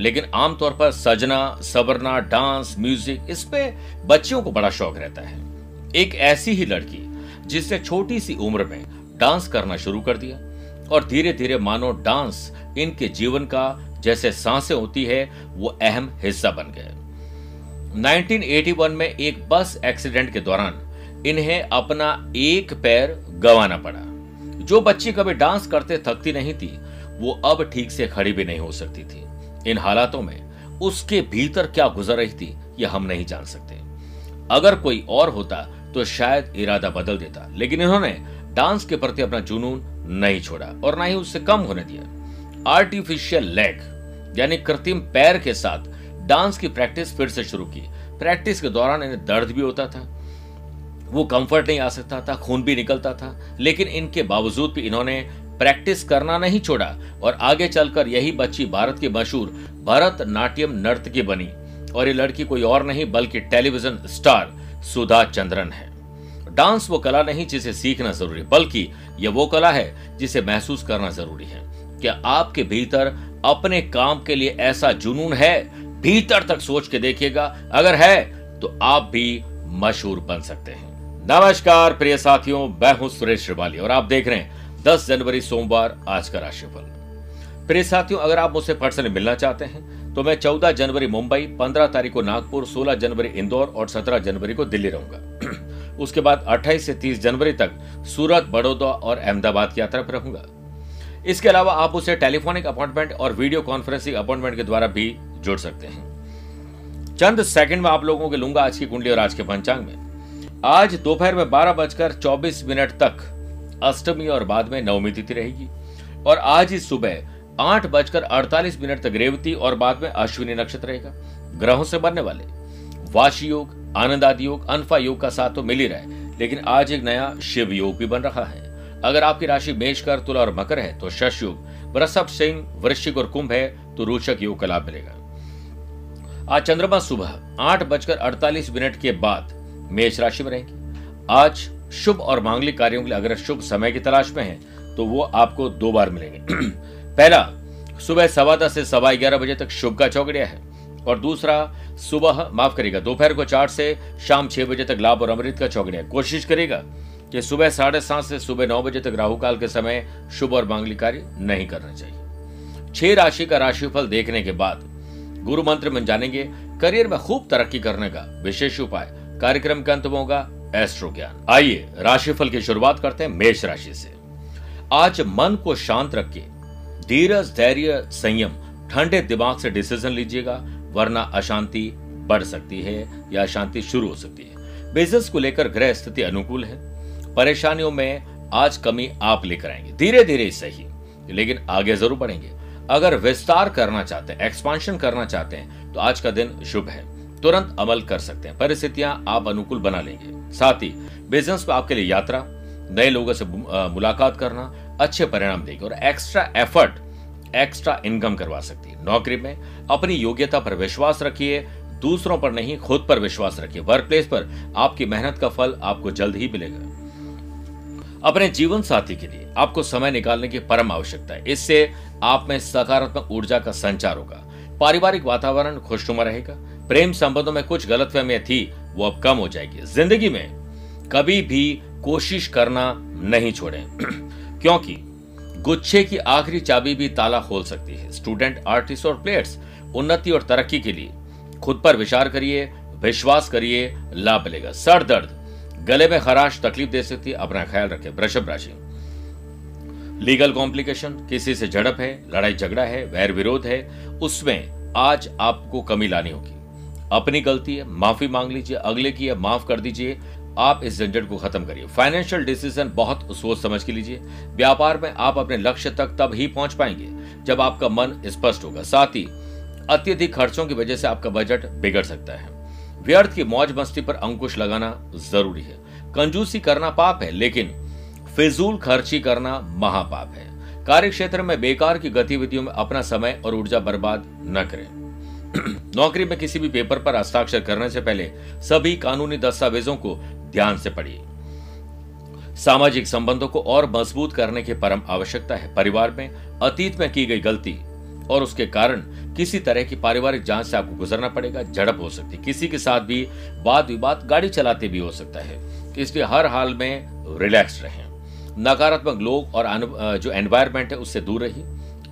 लेकिन आमतौर पर सजना सवरना डांस, म्यूज़िक, इस पे बच्चियों को बड़ा शौक रहता है। एक ऐसी ही लड़की, जिसने छोटी सी उम्र में डांस करना शुरू कर दिया, और धीरे धीरे मानो डांस इनके जीवन का जैसे साँसें होती है, वो अहम हिस्सा बन गए। 1981 में एक बस एक्सीडेंट के दौरान इन्हें अपना एक पैर गंवाना पड़ा। जो बच्ची कभी डांस करते थकती नहीं थी, वो अब ठीक से खड़ी भी नहीं हो सकती थी। इन हालातों में उसके भीतर क्या गुजर रही थी, यह हम नहीं जान सकते। अगर कोई और होता तो शायद इरादा बदल देता, लेकिन इन्होंने डांस के प्रति अपना जुनून नहीं छोड़ा और ना ही उससे कम होने दिया। आर्टिफिशियल लेग यानी कृत्रिम पैर के साथ डांस की प्रैक्टिस फिर से शुरू की। प्रैक्टिस के दौरान इन्हें दर्द भी होता था, वो कंफर्ट नहीं आ सकता था, खून भी निकलता था, लेकिन इनके बावजूद भी इन्होंने प्रैक्टिस करना नहीं छोड़ा और आगे चलकर यही बच्ची भारत की मशहूर भरत नाट्यम नर्तकी बनी। और ये लड़की कोई और नहीं, बल्कि टेलीविज़न स्टार सुधा चंद्रन है। डांस वो कला नहीं जिसे सीखना ज़रूरी, बल्कि यह वो कला है जिसे महसूस करना ज़रूरी है। क्या आपके भीतर अपने काम के लिए ऐसा जुनून है? भीतर तक सोच के देखिएगा। अगर है तो आप भी मशहूर बन सकते हैं। नमस्कार, प्रिय साथियों, मैं हूँ सुरेश श्रिवाली और आप देख रहे हैं 10 जनवरी सोमवार आज का राशिफल। प्रिय साथियों, अगर आप मुझसे पर्सनली मिलना चाहते हैं तो मैं 14 जनवरी मुंबई 15 तारीख को नागपुर 16 जनवरी इंदौर और 17 जनवरी को दिल्ली रहूँगा। उसके बाद 28 से 30 जनवरी तक सूरत, बड़ौदा और अहमदाबाद की यात्रा पर रहूँगा। इसके अलावा आप उसे टेलीफोनिक अपॉइंटमेंट और वीडियो कॉन्फ्रेंसिंग अपॉइंटमेंट के द्वारा भी जुड़ सकते हैं। चंद सेकंड में आप लोगों के लूँगा आज की कुंडली और आज के पंचांग में। आज दोपहर में बारह बजकर चौबीस मिनट तक अष्टमी और बाद में नवमी तिथि रहेगी। और आज ही सुबह आठ बजकर अड़तालीस मिनट तक रेवती और बाद में अश्विनी नक्षत्र रहेगा। ग्रहों से बनने वाले वाशी योग आनंद आदि योग, अनफा योग का साथ तो मिल ही रहा है, लेकिन आज एक नया शिव योग भी बन रहा है। अगर आपकी राशि मेष कर तुला और मकर है तो शश योग, वृषभ सिंह, वृश्चिक और कुंभ है तो रोचक योग का लाभ मिलेगा। आज चंद्रमा सुबह आठ बजकर अड़तालीस मिनट के बाद मेष राशि में रहेंगे। आज शुभ और मांगलिक कार्यों के लिए अगर शुभ समय की तलाश में है तो वो आपको दो बार मिलेंगे। पहला, सुबह सवा दस से सवा ग्यारह बजे तक शुभ का चौकड़िया है। और दूसरा, सुबह, माफ़ करेगा दोपहर को चार से शाम छह बजे तक लाभ और अमृत का चौकड़िया कोशिश करेगा कि सुबह साढ़े सात से सुबह नौ बजे तक राहु काल के समय शुभ और मांगलिक कार्य नहीं करना चाहिए। छह राशि का राशिफल देखने के बाद गुरु मंत्र में जानेंगे, करियर में खूब तरक्की करने का विशेष उपाय। कार्यक्रम के अंत होगा एस्ट्रो ज्ञान। आइए राशिफल की शुरुआत करते हैं मेष राशि से। आज मन को शांत रखिए। धीरज, धैर्य, संयम, ठंडे दिमाग से डिसीज़न लीजिएगा, वरना अशांति बढ़ सकती है या अशांति शुरू हो सकती है। बिज़नेस को लेकर ग्रह स्थिति अनुकूल है। परेशानियों में आज कमी आप लेकर आएँगे। धीरे धीरे सही, लेकिन आगे ज़रूर बढ़ेंगे। अगर विस्तार करना चाहते हैं एक्सपांशन करना चाहते हैं तो आज का दिन शुभ है। तुरंत अमल कर सकते हैं। परिस्थितियाँ आप अनुकूल बना लेंगे। साथ ही बिज़नेस में आपके लिए यात्रा, नए लोगों से मुलाकात करना, अच्छे परिणाम देगी और एक्स्ट्रा एफर्ट एक्स्ट्रा इनकम करवा सकती है। नौकरी में अपनी योग्यता पर विश्वास रखिए, दूसरों पर नहीं, खुद पर विश्वास रखिए। वर्क प्लेस पर आपकी मेहनत का फल आपको जल्द ही मिलेगा। अपने जीवन साथी के लिए आपको समय निकालने की परम आवश्यकता है। इससे आप में सकारात्मक ऊर्जा का संचार होगा। पारिवारिक वातावरण खुशनुमा रहेगा। प्रेम संबंधों में कुछ गलतफहमियाँ थी, वो अब कम हो जाएगी। ज़िंदगी में कभी भी कोशिश करना नहीं छोड़ें। क्योंकि गुच्छे की आखिरी चाबी भी ताला खोल सकती है। स्टूडेंट, आर्टिस्ट और प्लेयर्स, उन्नति और तरक्की के लिए खुद पर विचार करिए, विश्वास करिए, लाभ मिलेगा। सर दर्द, गले में खराश तकलीफ़ दे सकती है, अपना ख्याल रखें। वृषभ राशि। लीगल कॉम्प्लिकेशन, किसी से झड़प है, लड़ाई झगड़ा है वैर विरोध है, उसमें आज आपको कमी लानी होगी। अपनी गलती है, माफ़ी मांग लीजिए, अगले की है, माफ़ कर दीजिए। आप इस झंझट को खत्म करिए। फाइनेंशियल डिसीज़न बहुत सोच समझ के लीजिए। व्यापार में आप अपने लक्ष्य तक तब ही पहुँच पाएँगे, जब आपका मन स्पष्ट होगा। साथ ही, अत्यधिक खर्चों की वजह से आपका बजट बिगड़ सकता है। व्यर्थ की मौज मस्ती पर अंकुश लगाना ज़रूरी है। कंजूसी करना पाप है, लेकिन फिजूल खर्ची करना महापाप है। कार्य क्षेत्र में बेकार की गतिविधियों में अपना समय और ऊर्जा बर्बाद न करें। नौकरी में किसी भी पेपर पर हस्ताक्षर करने से पहले सभी कानूनी दस्तावेजों को ध्यान से पढ़िए। सामाजिक संबंधों को और मज़बूत करने की परम आवश्यकता है। परिवार में अतीत में की गई गलती और उसके कारण किसी तरह की पारिवारिक जाँच से आपको गुजरना पड़ेगा, झड़प हो सकती है। किसी के साथ भी वाद विवाद, गाड़ी चलाते भी हो सकता है। इसलिए हर हाल में रिलैक्स रहें। नकारात्मक लोग और जो एनवायरमेंट है, उससे दूर रहिए।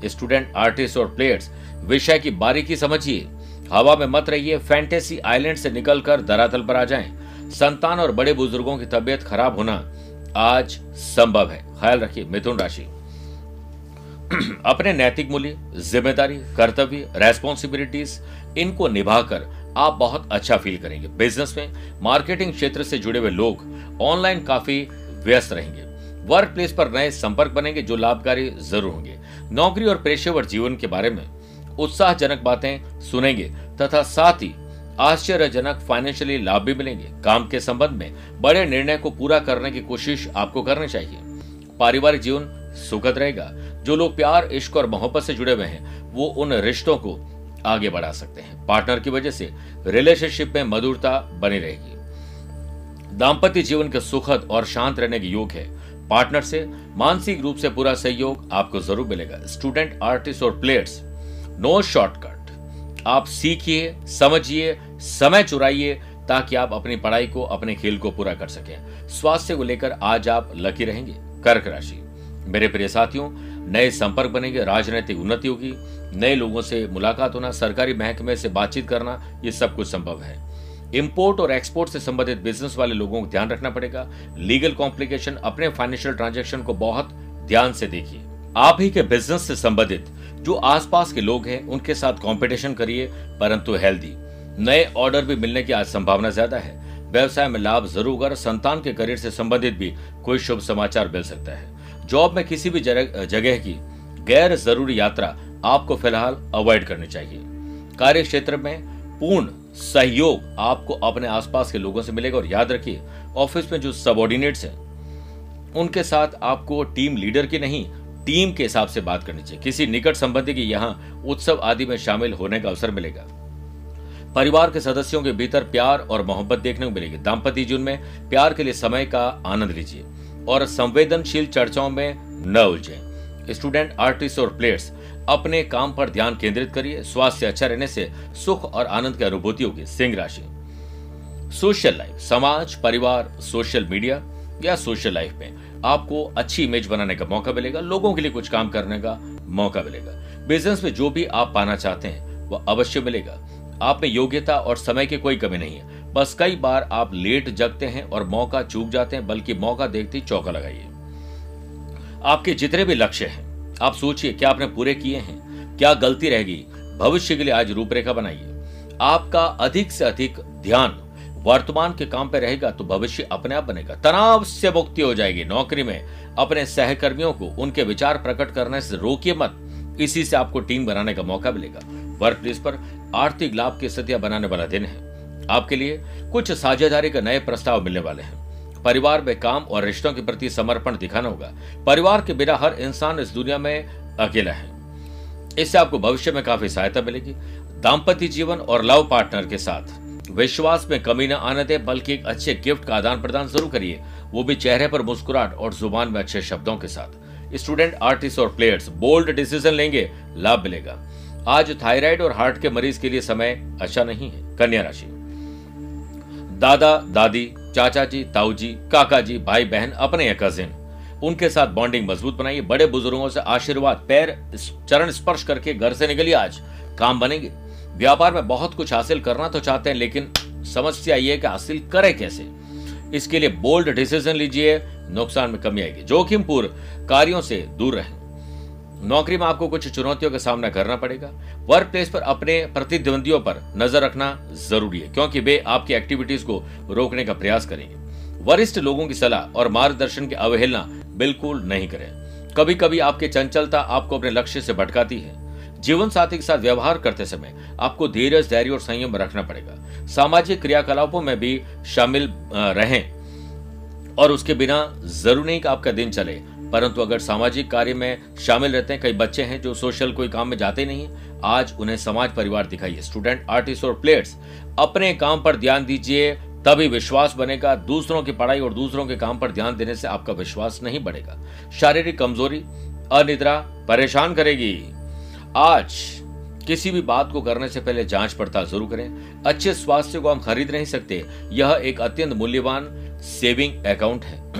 स्टूडेंट, आर्टिस्ट और प्लेयर्स विषय की बारीकी समझिए। हवा में मत रहिए, फैंटेसी आइलैंड से निकलकर धरातल पर आ जाएँ। संतान और बड़े बुज़ुर्गों की तबीयत खराब होना आज संभव है। ख्याल रखिए, मिथुन राशि। अपने नैतिक मूल्य, ज़िम्मेदारी, कर्तव्य रेस्पॉन्सिबिलिटीज इनको निभाकर आप बहुत अच्छा फील करेंगे। बिज़नेस में मार्केटिंग क्षेत्र से जुड़े हुए लोग ऑनलाइन काफ़ी व्यस्त रहेंगे। वर्क प्लेस पर नए संपर्क बनेंगे जो लाभकारी ज़रूर होंगे। नौकरी और पेशेवर जीवन के बारे में उत्साहजनक बातें सुनेंगे तथा साथ ही आश्चर्यजनक फाइनेंशियली लाभ भी मिलेंगे। काम के संबंध में बड़े निर्णय को पूरा करने की कोशिश आपको करनी चाहिए। पारिवारिक जीवन सुखद रहेगा। जो लोग प्यार, इश्क और मोहब्बत से जुड़े हुए हैं, वो उन रिश्तों को आगे बढ़ा सकते हैं। पार्टनर की वजह से रिलेशनशिप में मधुरता बनी रहेगी। दाम्पत्य जीवन के सुखद और शांत रहने के योग है। पार्टनर से मानसिक रूप से पूरा सहयोग आपको ज़रूर मिलेगा। स्टूडेंट, आर्टिस्ट और प्लेयर्स नो शॉर्टकट आप सीखिए, समझिए, समय चुराइए ताकि आप अपनी पढ़ाई को, अपने खेल को पूरा कर सकें। स्वास्थ्य को लेकर आज आप लकी रहेंगे। कर्क राशि। मेरे प्रिय साथियों, नए संपर्क बनेंगे, राजनीतिक उन्नति होगी, नए लोगों से मुलाकात होना, सरकारी महकमे से बातचीत करना, ये सब कुछ संभव है। इंपोर्ट और एक्सपोर्ट से संबंधित बिज़नेस वाले लोगों को ध्यान रखना पड़ेगा। लीगल कॉम्प्लिकेशन, अपने फाइनेंशियल ट्रांजेक्शन को बहुत ध्यान से देखिए। आप ही के बिज़नेस से संबंधित जो आसपास के लोग हैं, उनके साथ कंपटीशन करिए, परंतु हेल्दी नए ऑर्डर भी मिलने की आज संभावना ज़्यादा है। व्यवसाय में लाभ ज़रूर होगा संतान के करियर से संबंधित भी कोई शुभ समाचार मिल सकता है। जॉब में किसी भी जगह की गैर ज़रूरी यात्रा आपको फ़िलहाल अवॉइड करनी चाहिए। कार्य क्षेत्र में पूर्ण सहयोग आपको अपने आसपास के लोगों से मिलेगा और याद रखिए ऑफ़िस में जो सबॉर्डिनेट्स हैं, उनके साथ आपको टीम लीडर की नहीं टीम के हिसाब से बात करनी चाहिए। किसी निकट संबंधी के यहाँ उत्सव आदि में शामिल होने का अवसर मिलेगा। परिवार के सदस्यों के भीतर प्यार और मोहब्बत देखने को मिलेगी। दाम्पत्य जीवन में प्यार के लिए समय का आनंद लीजिए और संवेदनशील चर्चाओं में न उलझे। स्टूडेंट, आर्टिस्ट और प्लेयर्स, अपने काम पर ध्यान केंद्रित करिए। स्वास्थ्य अच्छा रहने से सुख और आनंद की अनुभूति होगी। सिंह राशि। Social life. समाज, परिवार, सोशल मीडिया या सोशल लाइफ में। आपको अच्छी इमेज बनाने का मौका मिलेगा, लोगों के लिए कुछ काम करने का मौका मिलेगा। बिज़नेस में जो भी आप पाना चाहते हैं वह अवश्य मिलेगा। आप में योग्यता और समय की कोई कमी नहीं है। बस कई बार आप लेट जगते हैं और मौका चूक जाते हैं, बल्कि मौका देखते ही चौका लगाइए। आपके जितने भी लक्ष्य हैं, आप सोचिए क्या आपने पूरे किए हैं, क्या गलती रहेगी भविष्य के लिए आज रूपरेखा बनाइए। आपका अधिक से अधिक ध्यान वर्तमान के काम पे रहेगा तो भविष्य अपने आप बनेगा। तनाव से मुक्ति हो जाएगी नौकरी में। अपने सहकर्मियों को उनके विचार प्रकट करने से रोकिए मत। इसी से आपको टीम बनाने का मौका मिलेगा। वर्क प्लेस पर आर्थिक लाभ की स्थितियाँ बनाने वाला दिन है। आपके लिए कुछ साझेदारी के नए प्रस्ताव मिलने वाले हैं। परिवार में काम और रिश्तों के प्रति समर्पण दिखाना होगा। परिवार के बिना हर इंसान इस दुनिया में अकेला है। इससे आपको भविष्य में काफ़ी सहायता मिलेगी। दाम्पत्य जीवन और लव पार्टनर के साथ। विश्वास में कमी न आने दे, बल्कि एक अच्छे गिफ्ट का आदान प्रदान ज़रूर करिए। वो भी चेहरे पर मुस्कुराहट और ज़ुबान में अच्छे शब्दों के साथ। स्टूडेंट, आर्टिस्ट और प्लेयर्स, बोल्ड डिसीज़न लेंगे, लाभ मिलेगा। आज थायराइड और हार्ट के मरीज़ के लिए समय अच्छा नहीं है। कन्या राशि। दादा, दादी, चाचा जी ताऊ जी काका जी भाई बहन अपने या कजिन उनके साथ बॉन्डिंग मज़बूत बनाइए। बड़े बुज़ुर्गों से आशीर्वाद, पैर चरण स्पर्श करके घर से निकलिए। आज काम बनेंगे। व्यापार में बहुत कुछ हासिल करना तो चाहते हैं, लेकिन समस्या ये कि हासिल करें कैसे। इसके लिए बोल्ड डिसीज़न लीजिए, नुकसान में कमी आएगी। जोखिम पूर्व कार्यों से दूर रहें। नौकरी में आपको कुछ चुनौतियों का सामना करना पड़ेगा। वर्क प्लेस पर अपने प्रतिद्वंदियों पर नज़र रखना ज़रूरी है, क्योंकि वे आपकी एक्टिविटीज़ को रोकने का प्रयास करेंगे। वरिष्ठ लोगों की सलाह और मार्गदर्शन की अवहेलना बिल्कुल नहीं करें। कभी कभी आपकी चंचलता आपको अपने लक्ष्य से भटकाती है। जीवन साथी के साथ व्यवहार करते समय आपको धीरज, धैर्य और संयम रखना पड़ेगा। सामाजिक क्रियाकलापों में भी शामिल रहें और उसके बिना ज़रूरी नहीं कि आपका दिन चले। परंतु अगर सामाजिक कार्य में शामिल रहते हैं, कई बच्चे हैं जो सोशल कोई काम में जाते नहीं आज उन्हें समाज परिवार दिखाइए। स्टूडेंट, आर्टिस्ट और प्लेयर्स, अपने काम पर ध्यान दीजिए, तभी विश्वास बनेगा। दूसरों की पढ़ाई और दूसरों के काम पर ध्यान देने से आपका विश्वास नहीं बढ़ेगा। शारीरिक कमज़ोरी, अनिद्रा परेशान करेगी। आज किसी भी बात को करने से पहले जाँच पड़ताल ज़रूर करें। अच्छे स्वास्थ्य को हम खरीद नहीं सकते। यह एक अत्यंत मूल्यवान सेविंग अकाउंट है।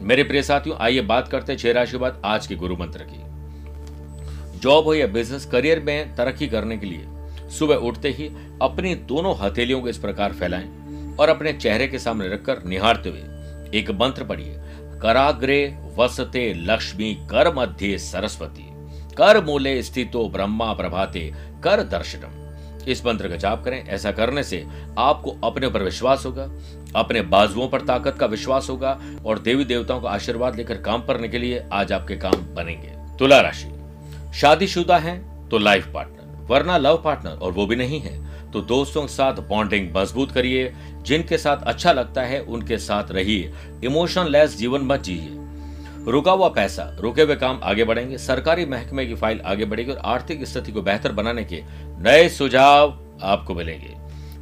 मेरे प्रिय साथियों, आइए बात करते हैं छह राशि बाद आज के गुरु मंत्र की। जॉब हो या बिज़नेस, करियर में तरक्की करने के लिए सुबह उठते ही अपनी दोनों हथेलियों को इस प्रकार फैलाएँ और अपने चेहरे के सामने रखकर निहारते हुए एक मंत्र पढ़िए। कराग्रे वसते लक्ष्मी, कर मध्य सरस्वती। कर मूले स्थितो ब्रह्मा प्रभाते, कर दर्शनम। इस मंत्र का जाप करें। ऐसा करने से आपको अपने ऊपर विश्वास होगा, अपने बाजुओं पर ताकत का विश्वास होगा और देवी देवताओं का आशीर्वाद लेकर काम करने के लिए आज आपके काम बनेंगे। तुला राशि। शादीशुदा है तो लाइफ पार्टनर, वरना लव पार्टनर और वो भी नहीं है। तो दोस्तों के साथ बॉन्डिंग मज़बूत करिए, जिनके साथ अच्छा लगता है उनके साथ रहिए। इमोशन लेस जीवन मत जिए। रुका हुआ पैसा, रुके हुए काम आगे बढ़ेंगे, सरकारी महकमे की फ़ाइल आगे बढ़ेगी और आर्थिक स्थिति को बेहतर बनाने के नए सुझाव आपको मिलेंगे।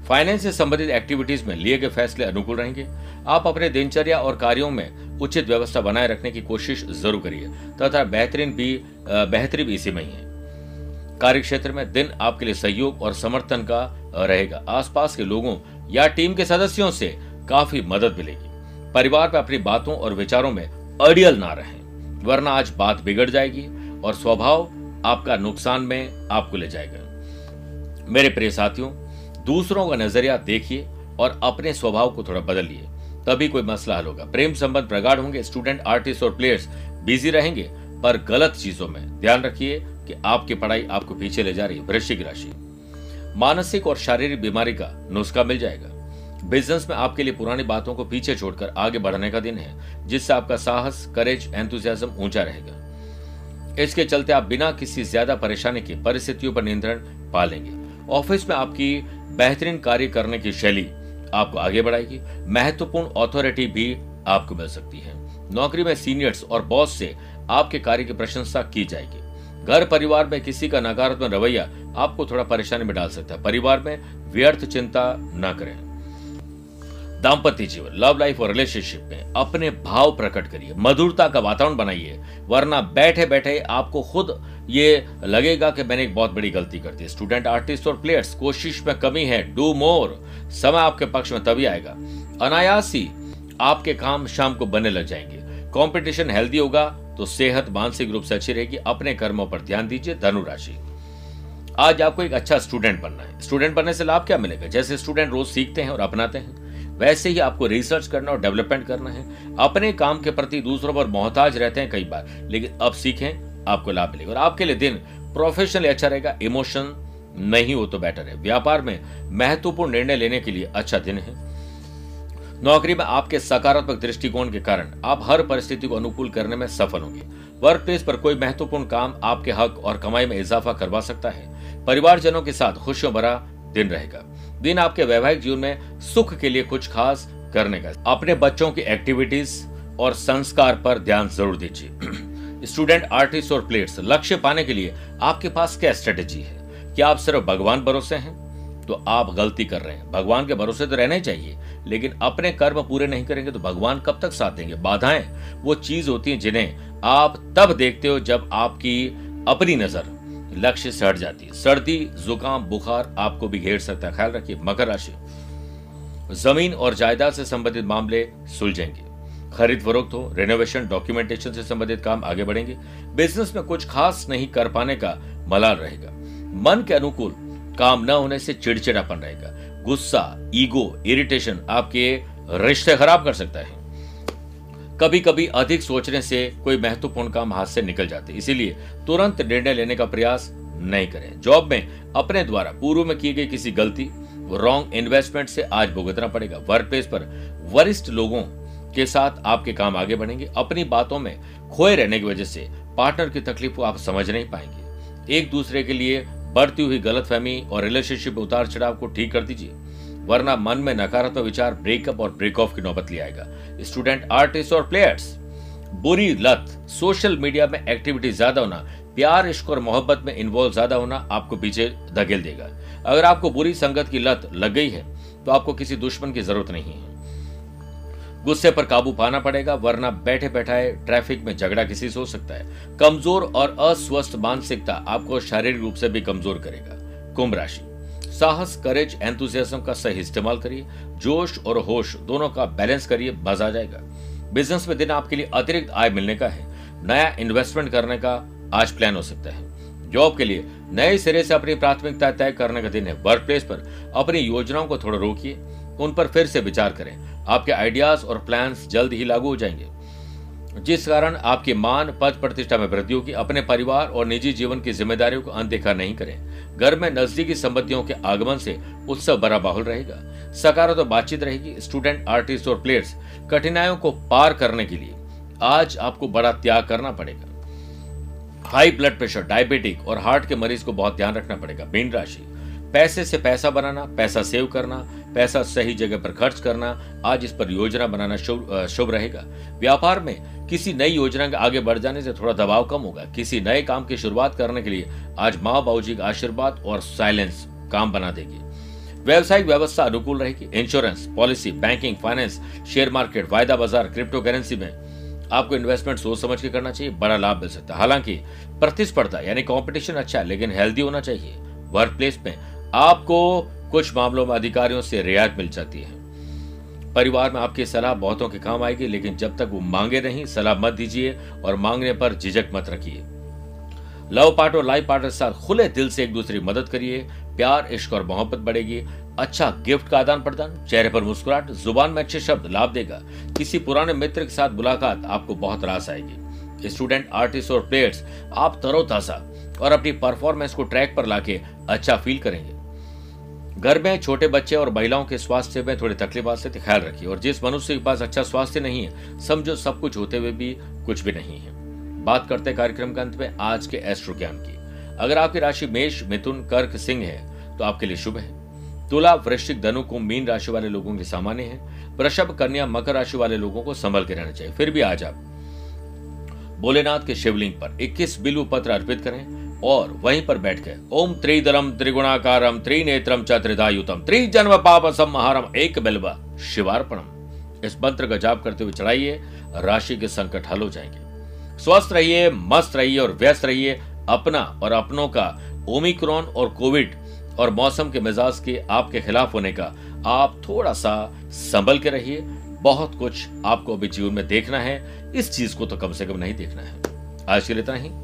फाइनेंस से संबंधित एक्टिविटीज़ में लिए गए फैसले अनुकूल रहेंगे। आप अपने दिनचर्या और कार्यों में उचित व्यवस्था बनाए रखने की कोशिश ज़रूर करिए, तथा बेहतरीन भी बेहतरी भी इसी में ही है। कार्य क्षेत्र में दिन आपके लिए सहयोग और समर्थन का रहेगा। आसपास के लोगों या टीम के सदस्यों से काफ़ी मदद मिलेगी। परिवार में अपनी बातों और विचारों में अड़ियल ना रहें, वरना आज बात बिगड़ जाएगी और स्वभाव आपका नुकसान में आपको ले जाएगा। मेरे प्रिय साथियों, दूसरों का नज़रिया देखिए और अपने स्वभाव को थोड़ा बदलिए। तभी कोई मसला हल होगा। प्रेम संबंध प्रगाढ़ होंगे स्टूडेंट आर्टिस्ट और प्लेयर्स बिज़ी रहेंगे, पर गलत चीज़ों में ध्यान रखिए कि आपकी पढ़ाई आपको पीछे ले जा रही है। वृश्चिक राशि। मानसिक और शारीरिक बीमारी का नुस्खा मिल जाएगा। बिज़नेस में आपके लिए पुरानी बातों को पीछे छोड़कर आगे बढ़ने का दिन है, जिससे आपका साहस करेज एंथुजियाज्म ऊँचा रहेगा। इसके चलते आप बिना किसी ज़्यादा परेशानी के परिस्थितियों पर नियंत्रण पा लेंगे ऑफ़िस में आपकी बेहतरीन कार्य करने की शैली आपको आगे बढ़ाएगी। महत्वपूर्ण अथॉरिटी भी आपको मिल सकती है। नौकरी में सीनियर्स और बॉस से आपके कार्य की प्रशंसा की जाएगी। घर परिवार में किसी का नकारात्मक रवैया आपको थोड़ा परेशानी में डाल सकता है। परिवार में व्यर्थ चिंता न करें। दाम्पत्य जीवन लव लाइफ और रिलेशनशिप में अपने भाव प्रकट करिए, मधुरता का वातावरण बनाइए, वरना बैठे बैठे आपको खुद ये लगेगा कि मैंने एक बहुत बड़ी गलती कर दी। स्टूडेंट आर्टिस्ट और प्लेयर्स कोशिश में कमी है डू मोर समय आपके पक्ष में तभी आएगा। अनायास ही आपके काम शाम को बनने लग जाएँगे। कंपटीशन हेल्दी होगा तो सेहत मानसिक रूप से अच्छी रहेगी। अपने कर्मों पर ध्यान दीजिए धनुराशि आज आपको एक अच्छा स्टूडेंट बनना है। स्टूडेंट बनने से लाभ क्या मिलेगा? जैसे स्टूडेंट रोज सीखते हैं और अपनाते हैं। वैसे ही आपको रिसर्च करना और डेवलपमेंट करना है। अपने काम के प्रति दूसरों पर मोहताज रहते हैं कई बार, लेकिन अब सीखें, आपको लाभ मिलेगा। और आपके लिए दिन प्रोफेशनली अच्छा रहेगा इमोशन नहीं हो तो बेटर है। व्यापार में महत्वपूर्ण निर्णय लेने के लिए अच्छा दिन है। नौकरी में आपके सकारात्मक दृष्टिकोण के कारण आप हर परिस्थिति को अनुकूल करने में सफल होंगे। वर्क प्लेस पर कोई महत्वपूर्ण काम आपके हक और कमाई में इजाफा करवा सकता है। परिवारजनों के साथ खुशियों भरा दिन रहेगा। दिन आपके वैवाहिक जीवन में सुख के लिए कुछ खास करने का। अपने बच्चों की एक्टिविटीज़ और संस्कार पर ध्यान ज़रूर दीजिए। स्टूडेंट आर्टिस्ट और प्लेयर्स लक्ष्य पाने के लिए आपके पास क्या स्ट्रेटेजी है? क्या आप सिर्फ़ भगवान भरोसे हैं? तो आप गलती कर रहे हैं। भगवान के भरोसे तो रहना ही चाहिए, लेकिन अपने कर्म पूरे नहीं करेंगे तो भगवान कब तक साथ देंगे? बाधाएँ, वो चीज़ होती है जिन्हें आप तब देखते हो जब आपकी अपनी नज़र लक्ष्य से हट जाती है। सर्दी, जुकाम, बुखार आपको भी घेर सकता है। ख्याल रखिए, मकर राशि। ज़मीन और जायदाद से संबंधित मामले सुलझेंगे। खरीद फरोख्त हो रेनोवेशन डॉक्यूमेंटेशन से संबंधित काम आगे बढ़ेंगे। बिज़नेस में कुछ खास नहीं कर पाने का मलाल रहेगा। मन के अनुकूल काम न होने से चिड़चिड़ापन रहेगा। गुस्सा ईगो इरिटेशन आपके रिश्ते खराब कर सकता है। कभी कभी अधिक सोचने से कोई महत्वपूर्ण काम हाथ से निकल जाते इसीलिए तुरंत निर्णय लेने का प्रयास नहीं करें। जॉब में अपने द्वारा पूर्व में की गई किसी गलती रॉन्ग इन्वेस्टमेंट से आज भुगतना पड़ेगा। वर्क प्लेस पर वरिष्ठ लोगों के साथ आपके काम आगे बढ़ेंगे। अपनी बातों में खोए रहने की वजह से पार्टनर की तकलीफ़ को आप समझ नहीं पाएँगे। एक दूसरे के लिए बढ़ती हुई गलतफहमी और रिलेशनशिप उतार चढ़ाव को ठीक कर दीजिए। वरना मन में नकारात्मक विचार ब्रेकअप और ब्रेक ऑफ़ की नौबत ले आएगा। स्टूडेंट आर्टिस्ट और प्लेयर्स बुरी लत सोशल मीडिया में एक्टिविटी ज़्यादा होना, प्यार, इश्क और मोहब्बत में इन्वॉल्व ज़्यादा होना आपको पीछे धकेल देगा। अगर आपको बुरी संगत की लत लग गई है तो आपको किसी दुश्मन की ज़रूरत नहीं है। गुस्से पर काबू पाना पड़ेगा, वरना बैठे बैठाए ट्रैफ़िक में झगड़ा किसी से हो सकता है। कमज़ोर और अस्वस्थ मानसिकता आपको शारीरिक रूप से भी कमज़ोर करेगा। कुंभ राशि। साहस करेज एंथुजियाज्म का सही इस्तेमाल करिए। जोश और होश दोनों का बैलेंस करिए मज़ा जाएगा। बिज़नेस में दिन आपके लिए अतिरिक्त आय मिलने का है। नया इन्वेस्टमेंट करने का आज प्लान हो सकता है। जॉब के लिए नए सिरे से अपनी प्राथमिकता तय करने का दिन है। वर्क प्लेस पर अपनी योजनाओं को थोड़ा रोकिए। उन पर फिर से विचार करें। आपके आइडियाज़ और प्लान जल्द ही लागू हो जाएँगे। जिस कारण आपके मान, पद प्रतिष्ठा में वृद्धि होगी। अपने परिवार और निजी जीवन की जिम्मेदारियों को अनदेखा नहीं करें। घर में नजदीकी संबंधियों के आगमन से उत्सव बड़ा बाहुल रहेगा। सकारात्मक बातचीत रहेगी स्टूडेंट, आर्टिस्ट और प्लेयर्स कठिनाइयों को पार करने के लिए। आज आपको बड़ा त्याग करना पड़ेगा। हाई ब्लड प्रेशर, डायबिटिक और हार्ट के मरीज़ को बहुत ध्यान रखना पड़ेगा। मीन राशि। पैसे से पैसा बनाना, पैसा सेव करना पैसा सही जगह पर खर्च करना, आज इस पर योजना बनाना शुभ रहेगा। व्यापार में किसी नई योजना के आगे बढ़ जाने से थोड़ा दबाव कम होगा। किसी नए काम की शुरुआत करने के लिए आज माँ बाबू जी का आशीर्वाद और साइलेंस काम बना देगी। व्यवसायिक व्यवस्था अनुकूल रहेगी। Insurance, policy, banking, finance, share market, वायदा बाज़ार, क्रिप्टो करेंसी में आपको इन्वेस्टमेंट सोच समझ के करना चाहिए, बड़ा लाभ मिल सकता है। हालाँकि प्रतिस्पर्धा यानी कंपटीशन अच्छा है, लेकिन हेल्दी होना चाहिए। वर्क प्लेस में आपको कुछ मामलों में अधिकारियों से रियायत मिल जाती है। परिवार में आपकी सलाह बहुतों के काम आएगी, लेकिन जब तक वो मांगे नहीं, सलाह मत दीजिए और मांगने पर झिझक मत रखिए। लव पार्ट और लाइफ पार्टनर साथ खुले दिल से एक दूसरे की मदद करिए। प्यार, इश्क और मोहब्बत बढ़ेगी। अच्छा गिफ्ट का आदान प्रदान, चेहरे पर मुस्कुराहट, ज़ुबान में अच्छे शब्द लाभ देगा। किसी पुराने मित्र के साथ मुलाकात आपको बहुत रास आएगी। स्टूडेंट, आर्टिस्ट और प्लेयर्स, आप तरोताजा और अपनी परफॉर्मेंस को ट्रैक पर लाके अच्छा फील करेंगे। घर में छोटे बच्चे और महिलाओं के स्वास्थ्य में थोड़ी तकलीफ़ आ सकती ख्याल रखिए। और जिस मनुष्य के पास अच्छा स्वास्थ्य नहीं है, समझो सब कुछ होते हुए भी कुछ भी नहीं है। बात करते कार्यक्रम के अंत में, आज के एस्ट्रो ज्ञान की। अगर आपकी राशि मेष, मिथुन, कर्क, सिंह है तो आपके लिए शुभ है। तुला, वृश्चिक, धनु को मीन राशि वाले लोगों के सामान्य है। वृषभ, कन्या, मकर राशि वाले लोगों को संभल के रहना चाहिए। फिर भी आज आप भोलेनाथ के शिवलिंग पर 21 बिल्व पत्र अर्पित करें। और वहीं पर बैठ गए। ओम त्रिदरम त्रिगुणाकारम त्रिनेत्रम च त्रिदायुतम। त्रिजन्म पाप संहारम एक बिल्वा शिवार्पणम। इस मंत्र का जाप करते हुए चढ़ाइए, राशि के संकट हल हो जाएँगे। स्वस्थ रहिए, मस्त रहिए और व्यस्त रहिए। अपना और अपनों का ओमिक्रॉन और कोविड और मौसम के मिजाज के आपके खिलाफ होने का आप थोड़ा सा संभल के रहिए। बहुत कुछ आपको अभी जीवन में देखना है। इस चीज़ को तो कम से कम नहीं देखना है। आज के लिए इतना ही।